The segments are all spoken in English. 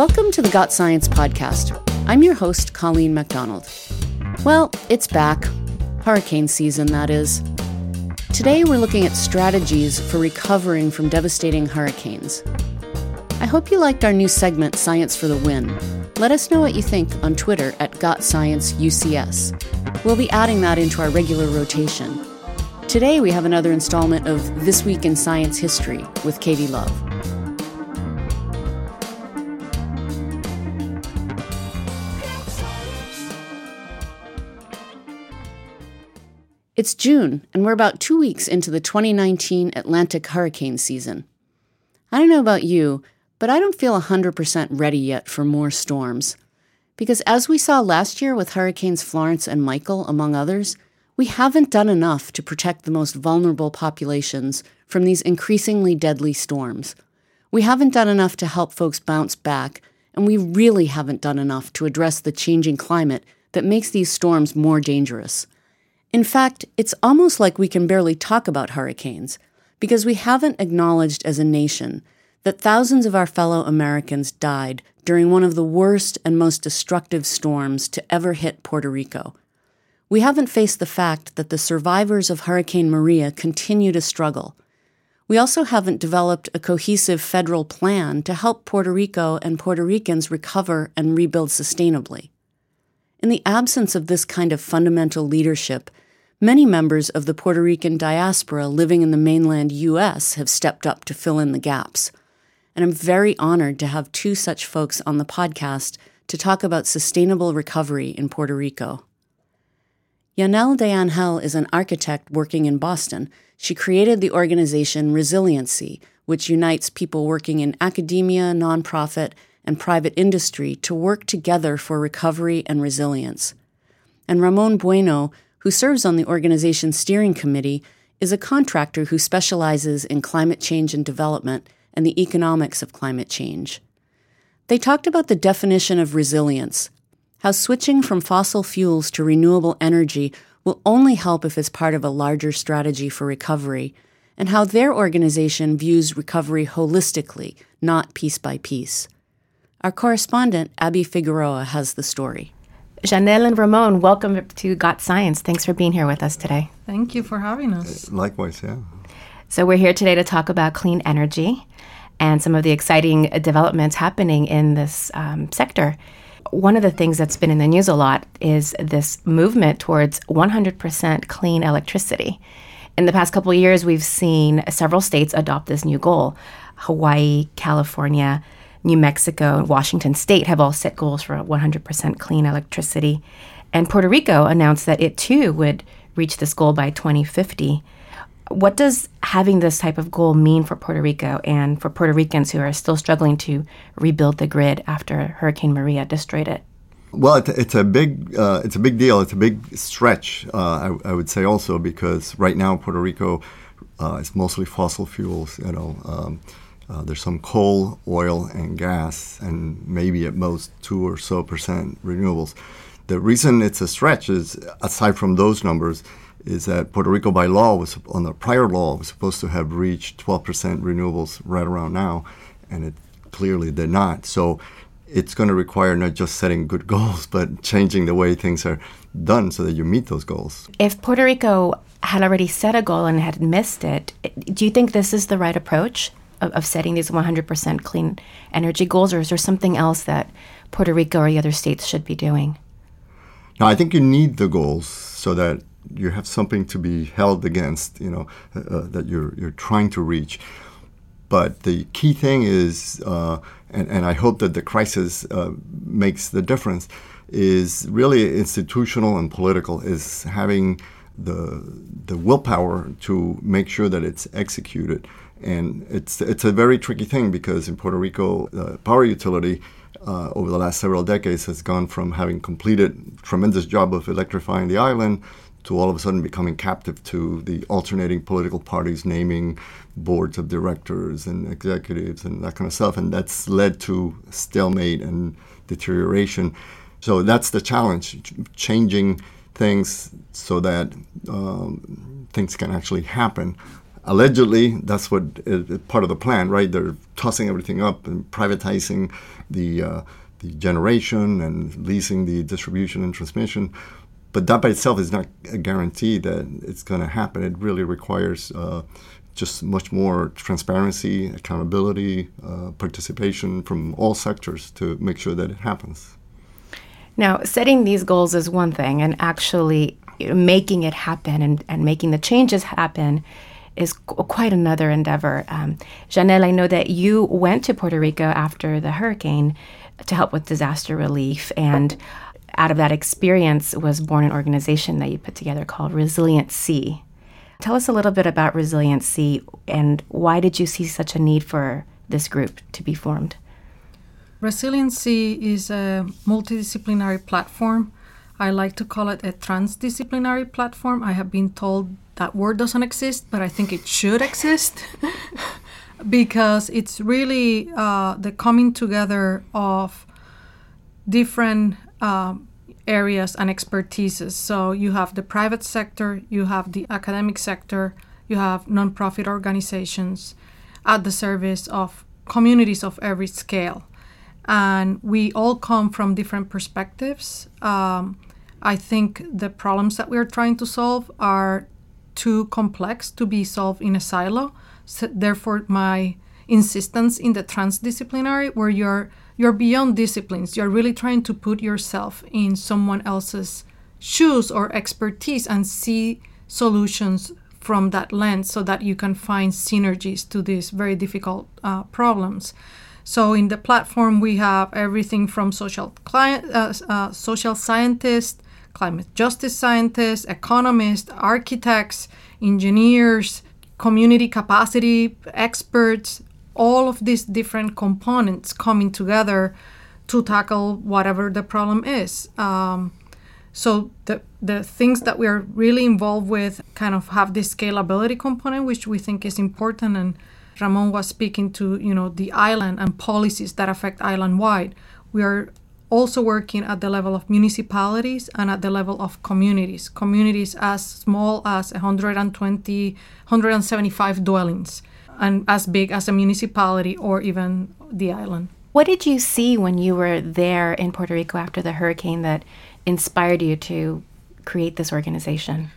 Welcome to the Got Science podcast. I'm your host, Colleen MacDonald. Well, it's back. Hurricane season, that is. Today, we're looking at strategies for recovering from devastating hurricanes. I hope you liked our new segment, Science for the Win. Let us know what you think on Twitter at GotScienceUCS. We'll be adding that into our regular rotation. Today, we have another installment of This Week in Science History with Katie Love. It's June, and we're about two weeks into the 2019 Atlantic hurricane season. I don't know about you, but I don't feel 100% ready yet for more storms. Because as we saw last year with Hurricanes Florence and Michael, among others, we haven't done enough to protect the most vulnerable populations from these increasingly deadly storms. We haven't done enough to help folks bounce back, and we really haven't done enough to address the changing climate that makes these storms more dangerous. In fact, it's almost like we can barely talk about hurricanes because we haven't acknowledged as a nation that thousands of our fellow Americans died during one of the worst and most destructive storms to ever hit Puerto Rico. We haven't faced the fact that the survivors of Hurricane Maria continue to struggle. We also haven't developed a cohesive federal plan to help Puerto Rico and Puerto Ricans recover and rebuild sustainably. In the absence of this kind of fundamental leadership, many members of the Puerto Rican diaspora living in the mainland U.S. have stepped up to fill in the gaps. And I'm very honored to have two such folks on the podcast to talk about sustainable recovery in Puerto Rico. Yanel de Angel is an architect working in Boston. She created the organization ResilientSEE, which unites people working in academia, nonprofit, and private industry to work together for recovery and resilience. And Ramon Bueno, who serves on the organization's steering committee, is a contractor who specializes in climate change and development and the economics of climate change. They talked about the definition of resilience, how switching from fossil fuels to renewable energy will only help if it's part of a larger strategy for recovery, and how their organization views recovery holistically, not piece by piece. Our correspondent, Abby Figueroa, has the story. Yanel and Ramon, welcome to Got Science. Thanks for being here with us today. Thank you for having us. Likewise, yeah. So, we're here today to talk about clean energy and some of the exciting developments happening in this um, sector. One of the things that's been in the news a lot is this movement towards 100% clean electricity. In the past couple of years, we've seen several states adopt this new goal. Hawaii, California, New Mexico and Washington State have all set goals for 100% clean electricity. And Puerto Rico announced that it too would reach this goal by 2050. What does having this type of goal mean for Puerto Rico and for Puerto Ricans who are still struggling to rebuild the grid after Hurricane Maria destroyed it? Well, it's a big uh, it's a big deal. It's a big stretch, uh, I, I, would say also because right now Puerto Rico uh, is mostly fossil fuels. You know, um, uh, there's some coal, oil, and gas, and maybe at most two or so percent renewables. The reason it's a stretch is, aside from those numbers, is that Puerto Rico, by law, was on the prior law, was supposed to have reached 12% renewables right around now, and it clearly did not. So it's going to require not just setting good goals, but changing the way things are done so that you meet those goals. If Puerto Rico had already set a goal and had missed it, do you think this is the right approach? Of, of setting these 100% clean energy goals, or is there something else that Puerto Rico or the other states should be doing? No, I think you need the goals so that you have something to be held against, you know, uh, uh, that you're you're trying to reach. But the key thing is, uh, and, and I hope that the crisis uh, makes the difference, is really institutional and political. Is having the the willpower to make sure that it's executed. And it's it's a very tricky thing because in Puerto Rico, the power utility uh, over the last several decades has gone from having completed tremendous job of electrifying the island to all of a sudden becoming captive to the alternating political parties naming boards of directors and executives and that kind of stuff. And that's led to stalemate and deterioration. So that's the challenge, changing things so that um, things can actually happen allegedly, that's what is part of the plan, right? They're tossing everything up and privatizing the uh, the generation and leasing the distribution and transmission. But that by itself is not a guarantee that it's going to happen. It really requires uh, just much more transparency, accountability, uh, participation from all sectors to make sure that it happens. Now, setting these goals is one thing, and actually making it happen and, and making the changes happen is quite another endeavor. Um, Yanel, I know that you went to Puerto Rico after the hurricane to help with disaster relief, and out of that experience was born an organization that you put together called ResilientSEE. Tell us a little bit about ResilientSEE and why did you see such a need for this group to be formed? ResilientSEE is a multidisciplinary platform. I like to call it a transdisciplinary platform. I have been told that word doesn't exist, but I think it should exist because it's really uh, the coming together of different uh, areas and expertises. So you have the private sector, you have the academic sector, you have nonprofit organizations at the service of communities of every scale. And we all come from different perspectives. Um, I think the problems that we are trying to solve are too complex to be solved in a silo. So therefore, my insistence in the transdisciplinary, where you're you're beyond disciplines. You're really trying to put yourself in someone else's shoes or expertise and see solutions from that lens so that you can find synergies to these very difficult uh, problems. So in the platform, we have everything from social client, uh, uh, social scientists, climate justice scientists, economists, architects, engineers, community capacity experts, all of these different components coming together to tackle whatever the problem is. Um, so the the things that we are really involved with kind of have this scalability component, which we think is important. And Ramon was speaking to you know the island and policies that affect island wide. We are also working at the level of municipalities and at the level of communities. Communities as small as 120, 175 dwellings and as big as a municipality or even the island. What did you see when you were there in Puerto Rico after the hurricane that inspired you to create this organization?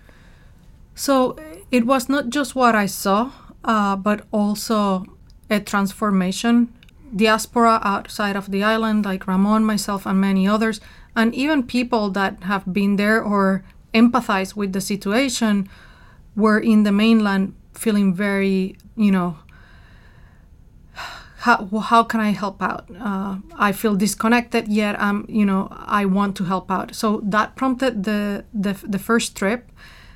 So it was not just what I saw, uh, but also a transformation. Diaspora outside of the island, like Ramon, myself, and many others, and even people that have been there or empathize with the situation, were in the mainland feeling very, you know, how, how can I help out? Uh, I feel disconnected, yet I'm, you know, I want to help out. So that prompted the, the, the first trip.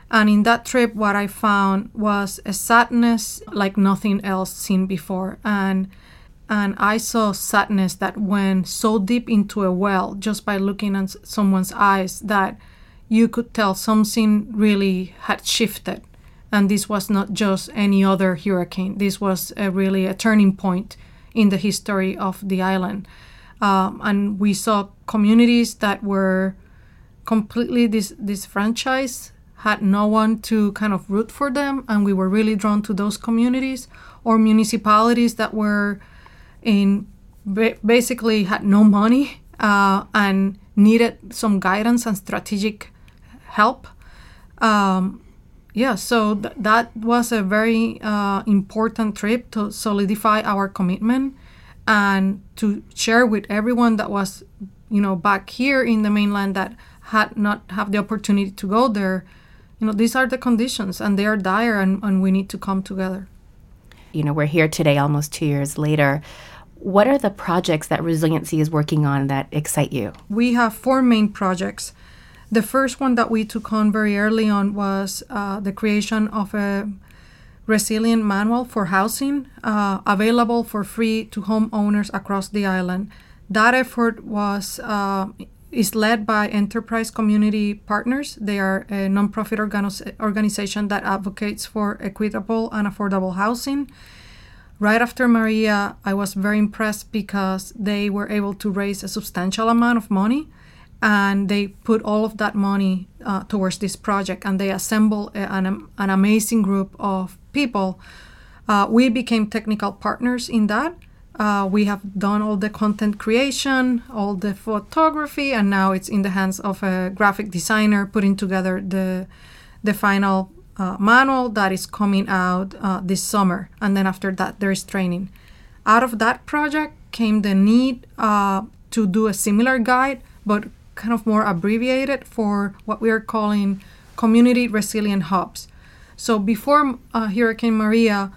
And in that trip, what I found was a sadness like nothing else seen before. And and I saw sadness that went so deep into a well just by looking at someone's eyes that you could tell something really had shifted and this was not just any other hurricane. This was a really a turning point in the history of the island. Um, and we saw communities that were completely dis- disfranchised, had no one to kind of root for them, and we were really drawn to those communities or municipalities that were in ba- basically had no money uh, and needed some guidance and strategic help. Um, yeah, so th- that was a very uh, important trip to solidify our commitment and to share with everyone that was, you know, back here in the mainland that had not have the opportunity to go there. You know, these are the conditions and they are dire and, and we need to come together. You know, we're here today almost two years later. What are the projects that ResilientSEE is working on that excite you? We have four main projects. The first one that we took on very early on was uh, the creation of a resilient manual for housing uh, available for free to homeowners across the island. That effort was uh, is led by Enterprise Community Partners. They are a nonprofit organi- organization that advocates for equitable and affordable housing. Right after Maria, I was very impressed because they were able to raise a substantial amount of money and they put all of that money uh, towards this project and they assemble an, an amazing group of people. Uh, we became technical partners in that. Uh, we have done all the content creation, all the photography, and now it's in the hands of a graphic designer putting together the the final uh, manual that is coming out uh, this summer. And then after that, there is training. Out of that project came the need uh, to do a similar guide, but kind of more abbreviated for what we are calling community resilient hubs. So before uh, Hurricane Maria,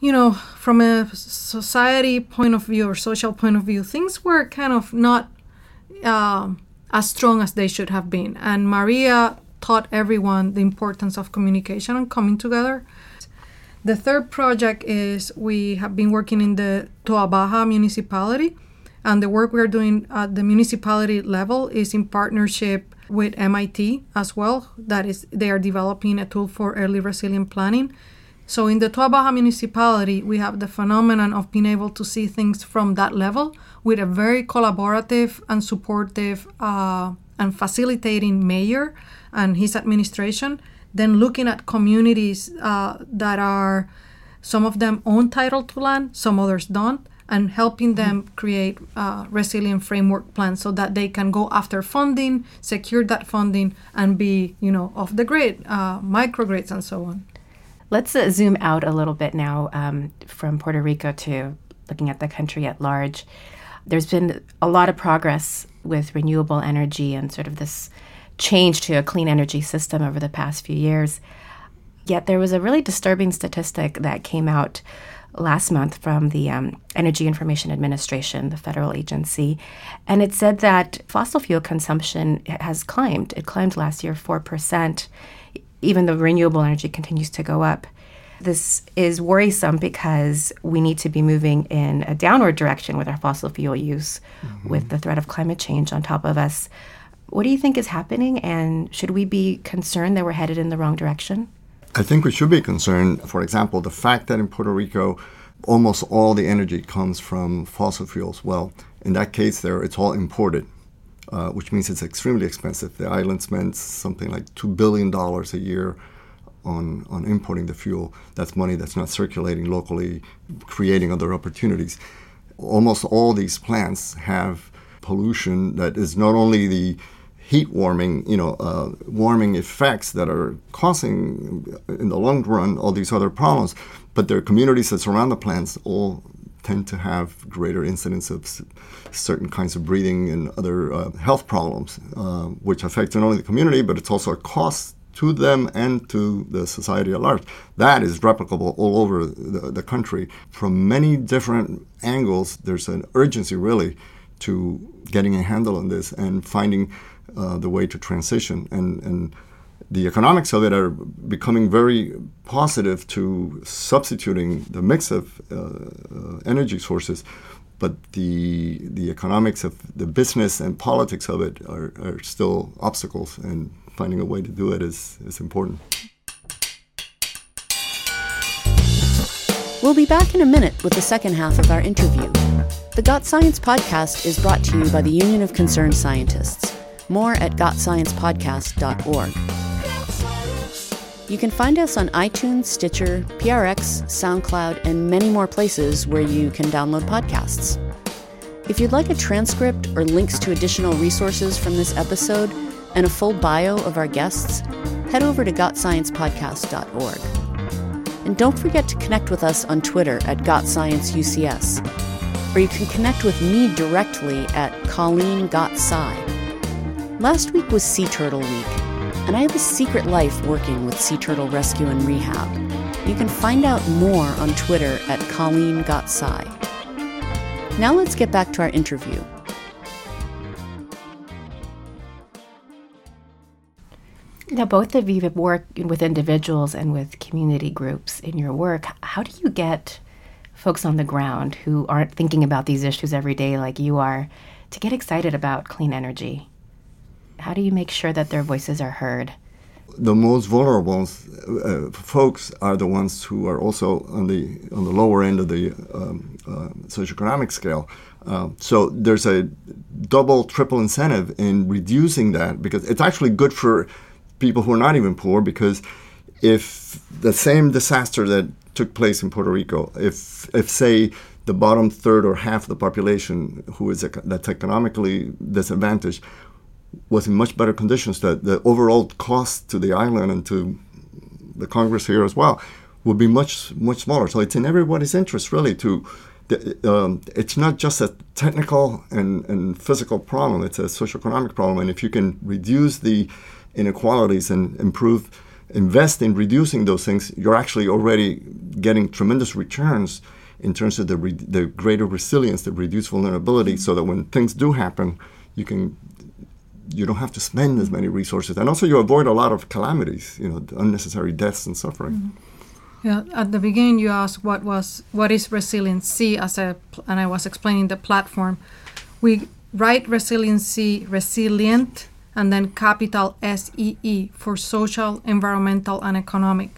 you know, from a society point of view or social point of view, things were kind of not uh, as strong as they should have been. And Maria taught everyone the importance of communication and coming together. The third project is we have been working in the Toa Baja municipality, and the work we are doing at the municipality level is in partnership with MIT as well. That is, they are developing a tool for early resilient planning so in the Toa Baja municipality, we have the phenomenon of being able to see things from that level with a very collaborative and supportive uh, and facilitating mayor and his administration. Then looking at communities uh, that are, some of them own title to land, some others don't, and helping them create uh, resilient framework plans so that they can go after funding, secure that funding, and be, you know, off the grid, uh, microgrids, and so on. Let's uh, zoom out a little bit now um, from Puerto Rico to looking at the country at large. There's been a lot of progress with renewable energy and sort of this change to a clean energy system over the past few years. Yet there was a really disturbing statistic that came out last month from the um, Energy Information Administration, the federal agency, and it said that fossil fuel consumption has climbed. It climbed last year 4% even though renewable energy continues to go up. This is worrisome because we need to be moving in a downward direction with our fossil fuel use, mm-hmm. with the threat of climate change on top of us. What do you think is happening, and should we be concerned that we're headed in the wrong direction? I think we should be concerned. For example, the fact that in Puerto Rico, almost all the energy comes from fossil fuels. Well, in that case, there it's all imported uh, which means it's extremely expensive. The island spends something like $2 billion a year on, on importing the fuel. That's money that's not circulating locally, creating other opportunities. Almost all these plants have pollution that is not only the heat warming, you know, uh, warming effects that are causing, in the long run, all these other problems, but are communities that surround the plants all tend to have greater incidence of certain kinds of breathing and other uh, health problems, uh, which affect not only the community, but it's also a cost to them and to the society at large. That is replicable all over the, the country. From many different angles, there's an urgency really to getting a handle on this and finding uh, the way to transition. And, and the economics of it are becoming very positive to substituting the mix of uh, uh, energy sources, but the the economics of the business and politics of it are, are still obstacles, and finding a way to do it is, is important. We'll be back in a minute with the second half of our interview. The Got Science podcast is brought to you by the Union of Concerned Scientists. More at gotsciencepodcast.org. You can find us on iTunes, Stitcher, PRX, SoundCloud, and many more places where you can download podcasts. If you'd like a transcript or links to additional resources from this episode and a full bio of our guests, head over to gotsciencepodcast.org. And don't forget to connect with us on Twitter at GotScienceUCS, or you can connect with me directly at Colleen Got Last week was Sea Turtle Week, and I have a secret life working with sea turtle rescue and rehab. You can find out more on Twitter at Colleen Got Sci. Now let's get back to our interview. Now, both of you have worked with individuals and with community groups in your work. How do you get folks on the ground who aren't thinking about these issues every day like you are to get excited about clean energy? How do you make sure that their voices are heard? The most vulnerable uh, folks are the ones who are also on the on the lower end of the um, uh, socioeconomic scale. Uh, so there's a double, triple incentive in reducing that because it's actually good for people who are not even poor because if the same disaster that took place in Puerto Rico, if if say the bottom third or half of the population who is that's economically disadvantaged was in much better conditions, that the overall cost to the island and to the Congress here as well would be much much smaller. So it's in everybody's interest really to. Um, it's not just a technical and, and physical problem; it's a socioeconomic problem. And if you can reduce the inequalities and improve, invest in reducing those things, you're actually already getting tremendous returns in terms of the re- the greater resilience, the reduced vulnerability, so that when things do happen, you can you don't have to spend as many resources, and also you avoid a lot of calamities, you know, unnecessary deaths and suffering. Mm-hmm. Yeah, at the beginning you asked what was what is resiliency as a, and I was explaining the platform. We write resiliency resilient and then capital S E E for social, environmental, and economic.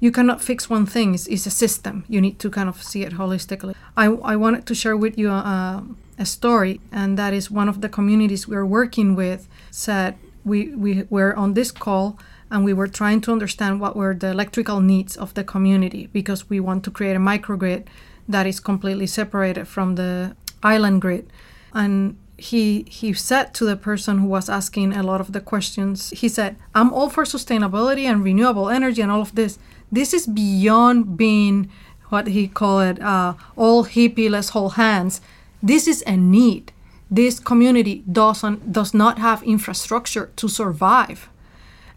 You cannot fix one thing; it's, it's, a system. You need to kind of see it holistically. I, I wanted to share with you. Uh, a story, and that is one of the communities we are working with said we, we were on this call and we were trying to understand what were the electrical needs of the community because we want to create a microgrid that is completely separated from the island grid. And he he said to the person who was asking a lot of the questions, he said, "I'm all for sustainability and renewable energy and all of this. This is beyond being what he called uh, all hippie, let's hold hands. This is a need. This community doesn't does not have infrastructure to survive.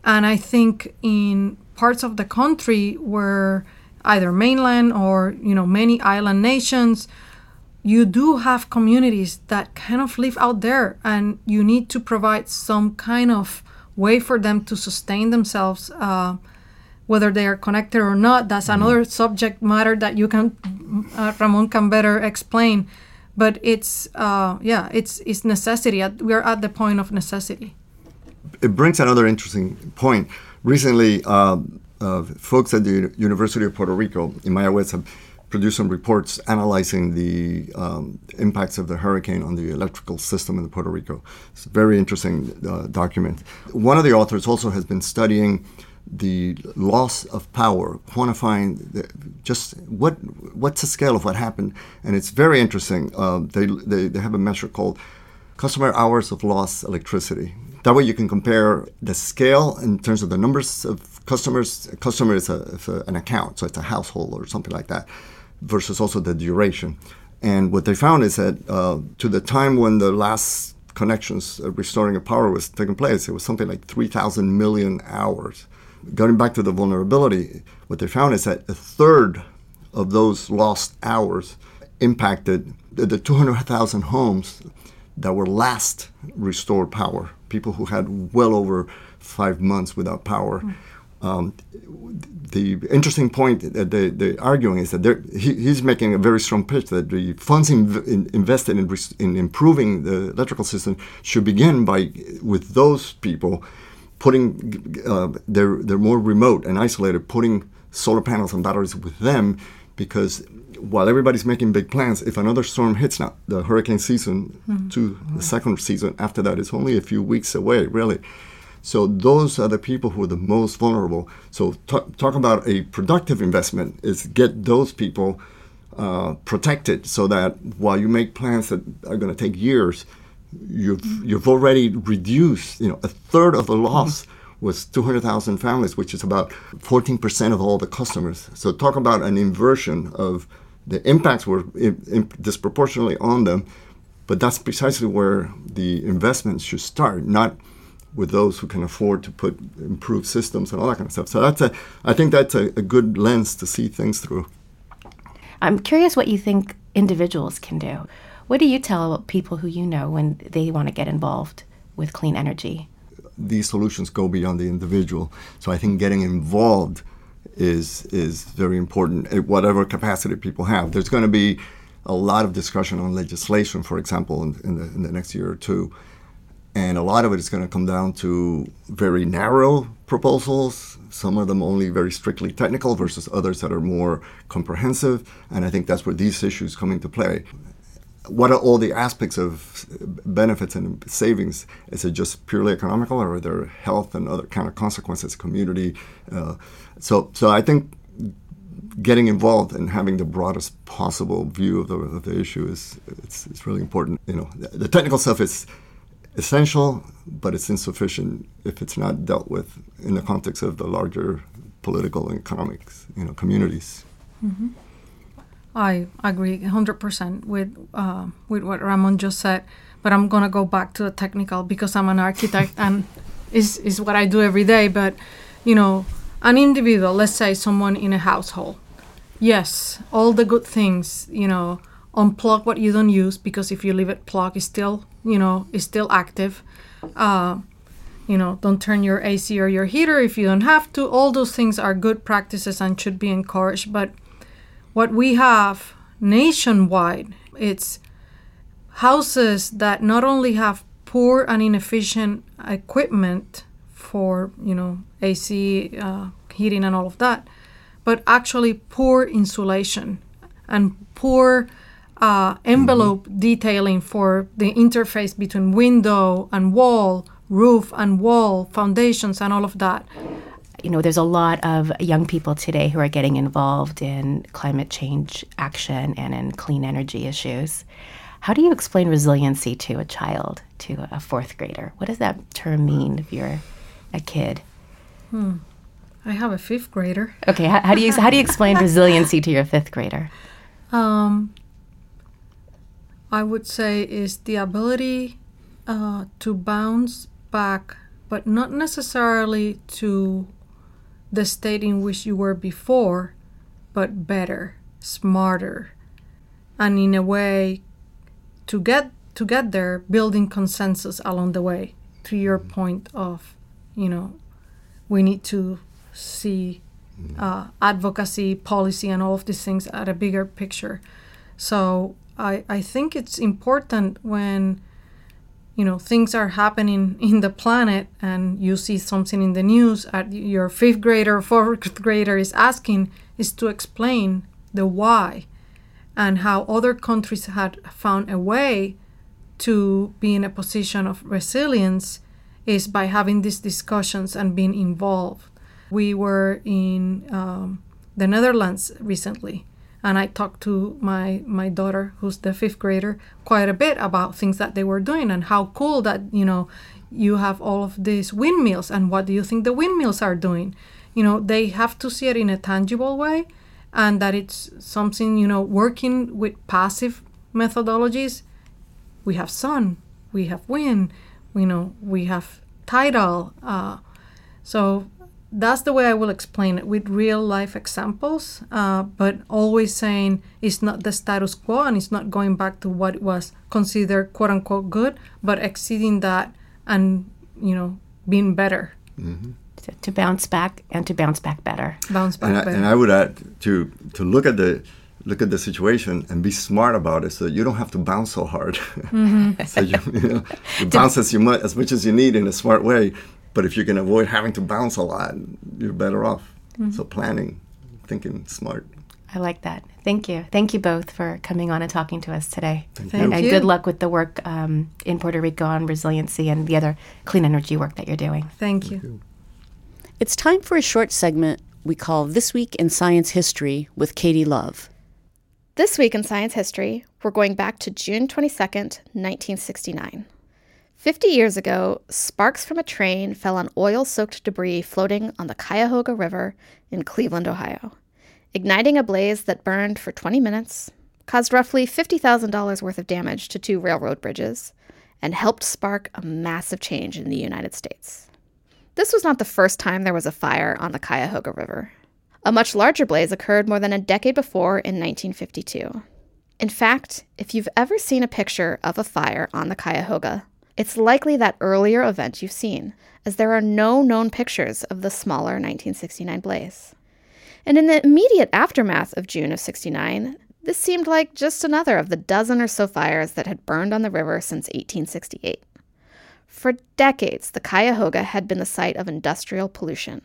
And I think in parts of the country where either mainland or you know many island nations you do have communities that kind of live out there and you need to provide some kind of way for them to sustain themselves uh, whether they are connected or not that's mm-hmm. another subject matter that you can uh, ramon can better explain but it's uh, yeah it's it's necessity we're at the point of necessity. It brings another interesting point. Recently uh, uh, folks at the university of puerto rico in Mayagüez have produced some reports analyzing the um, impacts of the hurricane on the electrical system in puerto rico. It's a very interesting uh, document. One of the authors also has been studying the loss of power, quantifying the, just what what's the scale of what happened, and it's very interesting. Uh, they, they they have a measure called customer hours of lost electricity. That way, you can compare the scale in terms of the numbers of customers. A customer is, a, is a, an account, so it's a household or something like that, versus also the duration. And what they found is that uh, to the time when the last connections uh, restoring of power was taking place, it was something like 3,000 million hours going back to the vulnerability, what they found is that a third of those lost hours impacted the 200,000 homes that were last restored power, people who had well over five months without power. Mm. Um, the interesting point that they, they're arguing is that he, he's making a very strong pitch that the funds in, in, invested in, in improving the electrical system should begin by with those people putting uh, they're they're more remote and isolated, putting solar panels and batteries with them because while everybody's making big plans, if another storm hits now, the hurricane season mm-hmm. to the second season after that is only a few weeks away, really. So those are the people who are the most vulnerable. So talk, talk about a productive investment is get those people uh, protected so that while you make plans that are going to take years, you've you've already reduced. You know, a third of the loss was 200,000 families, which is about 14% of all the customers. So talk about an inversion of the impacts were in, in disproportionately on them, but that's precisely where the investments should start, not with those who can afford to put improved systems and all that kind of stuff. So that's a, I think that's a, a good lens to see things through. I'm curious what you think individuals can do. What do you tell people who you know when they want to get involved with clean energy? These solutions go beyond the individual. So I think getting involved is is very important at whatever capacity people have. There's going to be a lot of discussion on legislation, for example, in, in, the, in the next year or two. And a lot of it is going to come down to very narrow proposals, some of them only very strictly technical versus others that are more comprehensive. And I think that's where these issues come into play what are all the aspects of benefits and savings? Is it just purely economical, or are there health and other kind of consequences, community? Uh, so, so I think getting involved and having the broadest possible view of the, of the issue is it's, it's really important. You know, the, the technical stuff is essential, but it's insufficient if it's not dealt with in the context of the larger political and economic, you know, communities. Mm-hmm. I agree 100% with uh, with what Ramon just said, but I'm gonna go back to the technical because I'm an architect and is is what I do every day. But you know, an individual, let's say someone in a household, yes, all the good things, you know, unplug what you don't use because if you leave it plugged, it's still you know it's still active. Uh, you know, don't turn your AC or your heater if you don't have to. All those things are good practices and should be encouraged, but what we have nationwide it's houses that not only have poor and inefficient equipment for you know AC uh, heating and all of that, but actually poor insulation and poor uh, envelope mm-hmm. detailing for the interface between window and wall, roof and wall, foundations and all of that you know, there's a lot of young people today who are getting involved in climate change action and in clean energy issues. How do you explain resiliency to a child, to a fourth grader? What does that term mean if you're a kid? Hmm. I have a fifth grader. Okay, how, how do you how do you explain resiliency to your fifth grader? Um, I would say is the ability uh, to bounce back, but not necessarily to the state in which you were before, but better, smarter, and in a way to get to get there, building consensus along the way. To your point of, you know, we need to see uh, advocacy, policy, and all of these things at a bigger picture. So I, I think it's important when you know things are happening in the planet and you see something in the news at your fifth grader fourth grader is asking is to explain the why and how other countries had found a way to be in a position of resilience is by having these discussions and being involved. We were in um, the netherlands recently and I talked to my my daughter, who's the fifth grader, quite a bit about things that they were doing and how cool that you know you have all of these windmills and what do you think the windmills are doing? You know, they have to see it in a tangible way, and that it's something you know working with passive methodologies. We have sun, we have wind, you know, we have tidal. Uh, so that's the way I will explain it with real life examples, uh, but always saying it's not the status quo and it's not going back to what was considered quote unquote good, but exceeding that and you know being better. Mm-hmm. To, to, bounce back and to bounce back better. Bounce back and better. I, and I would add to to look at the look at the situation and be smart about it so you don't have to bounce so hard. Mm-hmm. so you, you, know, you bounce as, you mu- as much as you need in a smart way, but if you can avoid having to bounce a lot, you're better off. Mm-hmm. So planning, thinking smart. I like that. Thank you. Thank you both for coming on and talking to us today. Thank, Thank you. And good luck with the work um, in Puerto Rico on resiliency and the other clean energy work that you're doing. Thank you. Thank you. It's time for a short segment we call This Week in Science History with Katie Love. This week in science history, we're going back to June 22nd, 1969. 50 years ago, sparks from a train fell on oil soaked debris floating on the Cuyahoga River in Cleveland, Ohio, igniting a blaze that burned for 20 minutes, caused roughly $50,000 worth of damage to two railroad bridges, and helped spark a massive change in the United States. This was not the first time there was a fire on the Cuyahoga River. A much larger blaze occurred more than a decade before in 1952. In fact, if you've ever seen a picture of a fire on the Cuyahoga, it's likely that earlier event you've seen, as there are no known pictures of the smaller 1969 blaze. And in the immediate aftermath of June of 69, this seemed like just another of the dozen or so fires that had burned on the river since 1868. For decades, the Cuyahoga had been the site of industrial pollution,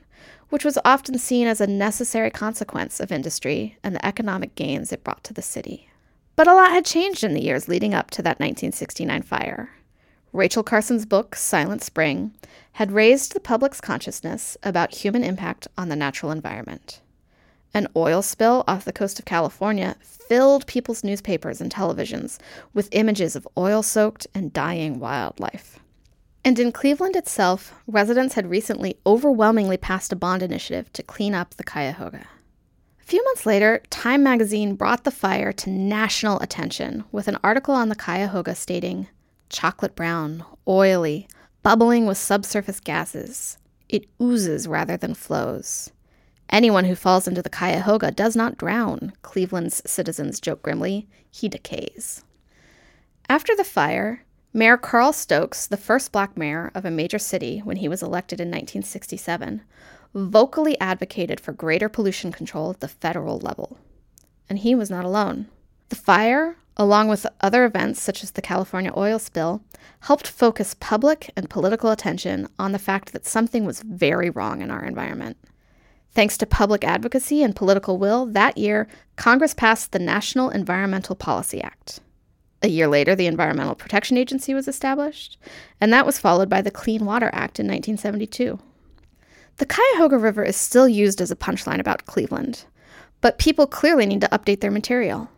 which was often seen as a necessary consequence of industry and the economic gains it brought to the city. But a lot had changed in the years leading up to that 1969 fire. Rachel Carson's book, Silent Spring, had raised the public's consciousness about human impact on the natural environment. An oil spill off the coast of California filled people's newspapers and televisions with images of oil soaked and dying wildlife. And in Cleveland itself, residents had recently overwhelmingly passed a bond initiative to clean up the Cuyahoga. A few months later, Time magazine brought the fire to national attention with an article on the Cuyahoga stating chocolate brown, oily, bubbling with subsurface gases. It oozes rather than flows. Anyone who falls into the Cuyahoga does not drown, Cleveland's citizens joke grimly. He decays. After the fire, Mayor Carl Stokes, the first black mayor of a major city when he was elected in 1967, vocally advocated for greater pollution control at the federal level. And he was not alone. The fire, along with other events such as the California oil spill, helped focus public and political attention on the fact that something was very wrong in our environment. Thanks to public advocacy and political will, that year, Congress passed the National Environmental Policy Act. A year later, the Environmental Protection Agency was established, and that was followed by the Clean Water Act in 1972. The Cuyahoga River is still used as a punchline about Cleveland, but people clearly need to update their material.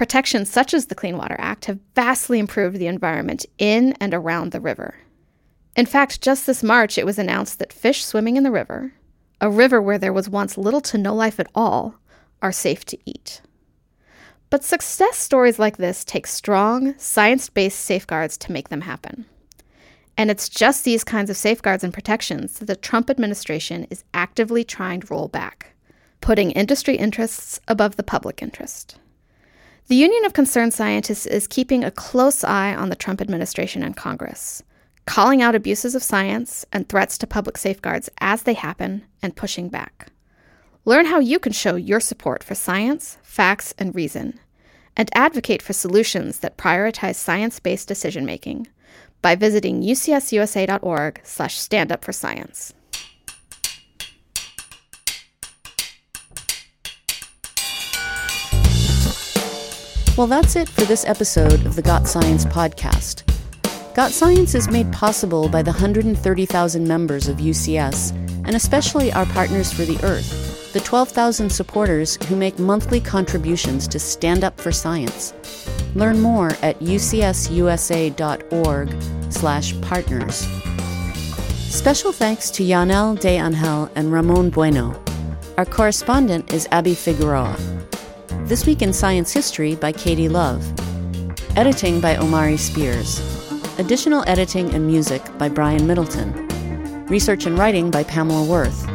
Protections such as the Clean Water Act have vastly improved the environment in and around the river. In fact, just this March, it was announced that fish swimming in the river, a river where there was once little to no life at all, are safe to eat. But success stories like this take strong, science based safeguards to make them happen. And it's just these kinds of safeguards and protections that the Trump administration is actively trying to roll back, putting industry interests above the public interest. The Union of Concerned Scientists is keeping a close eye on the Trump administration and Congress, calling out abuses of science and threats to public safeguards as they happen and pushing back. Learn how you can show your support for science, facts, and reason, and advocate for solutions that prioritize science-based decision making by visiting ucsusa.org Well, that's it for this episode of the Got Science podcast. Got Science is made possible by the 130,000 members of UCS, and especially our Partners for the Earth the 12,000 supporters who make monthly contributions to Stand Up for Science. Learn more at ucsusa.org/partners. Special thanks to Yanel De Angel and Ramon Bueno. Our correspondent is Abby Figueroa. This Week in Science History by Katie Love. Editing by Omari Spears. Additional editing and music by Brian Middleton. Research and writing by Pamela Worth.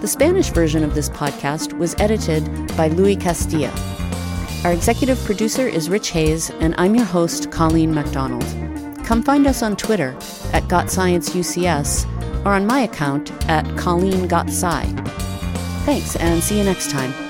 The Spanish version of this podcast was edited by Louis Castilla. Our executive producer is Rich Hayes, and I'm your host, Colleen MacDonald. Come find us on Twitter at GotScienceUCS or on my account at Colleen Got Thanks, and see you next time.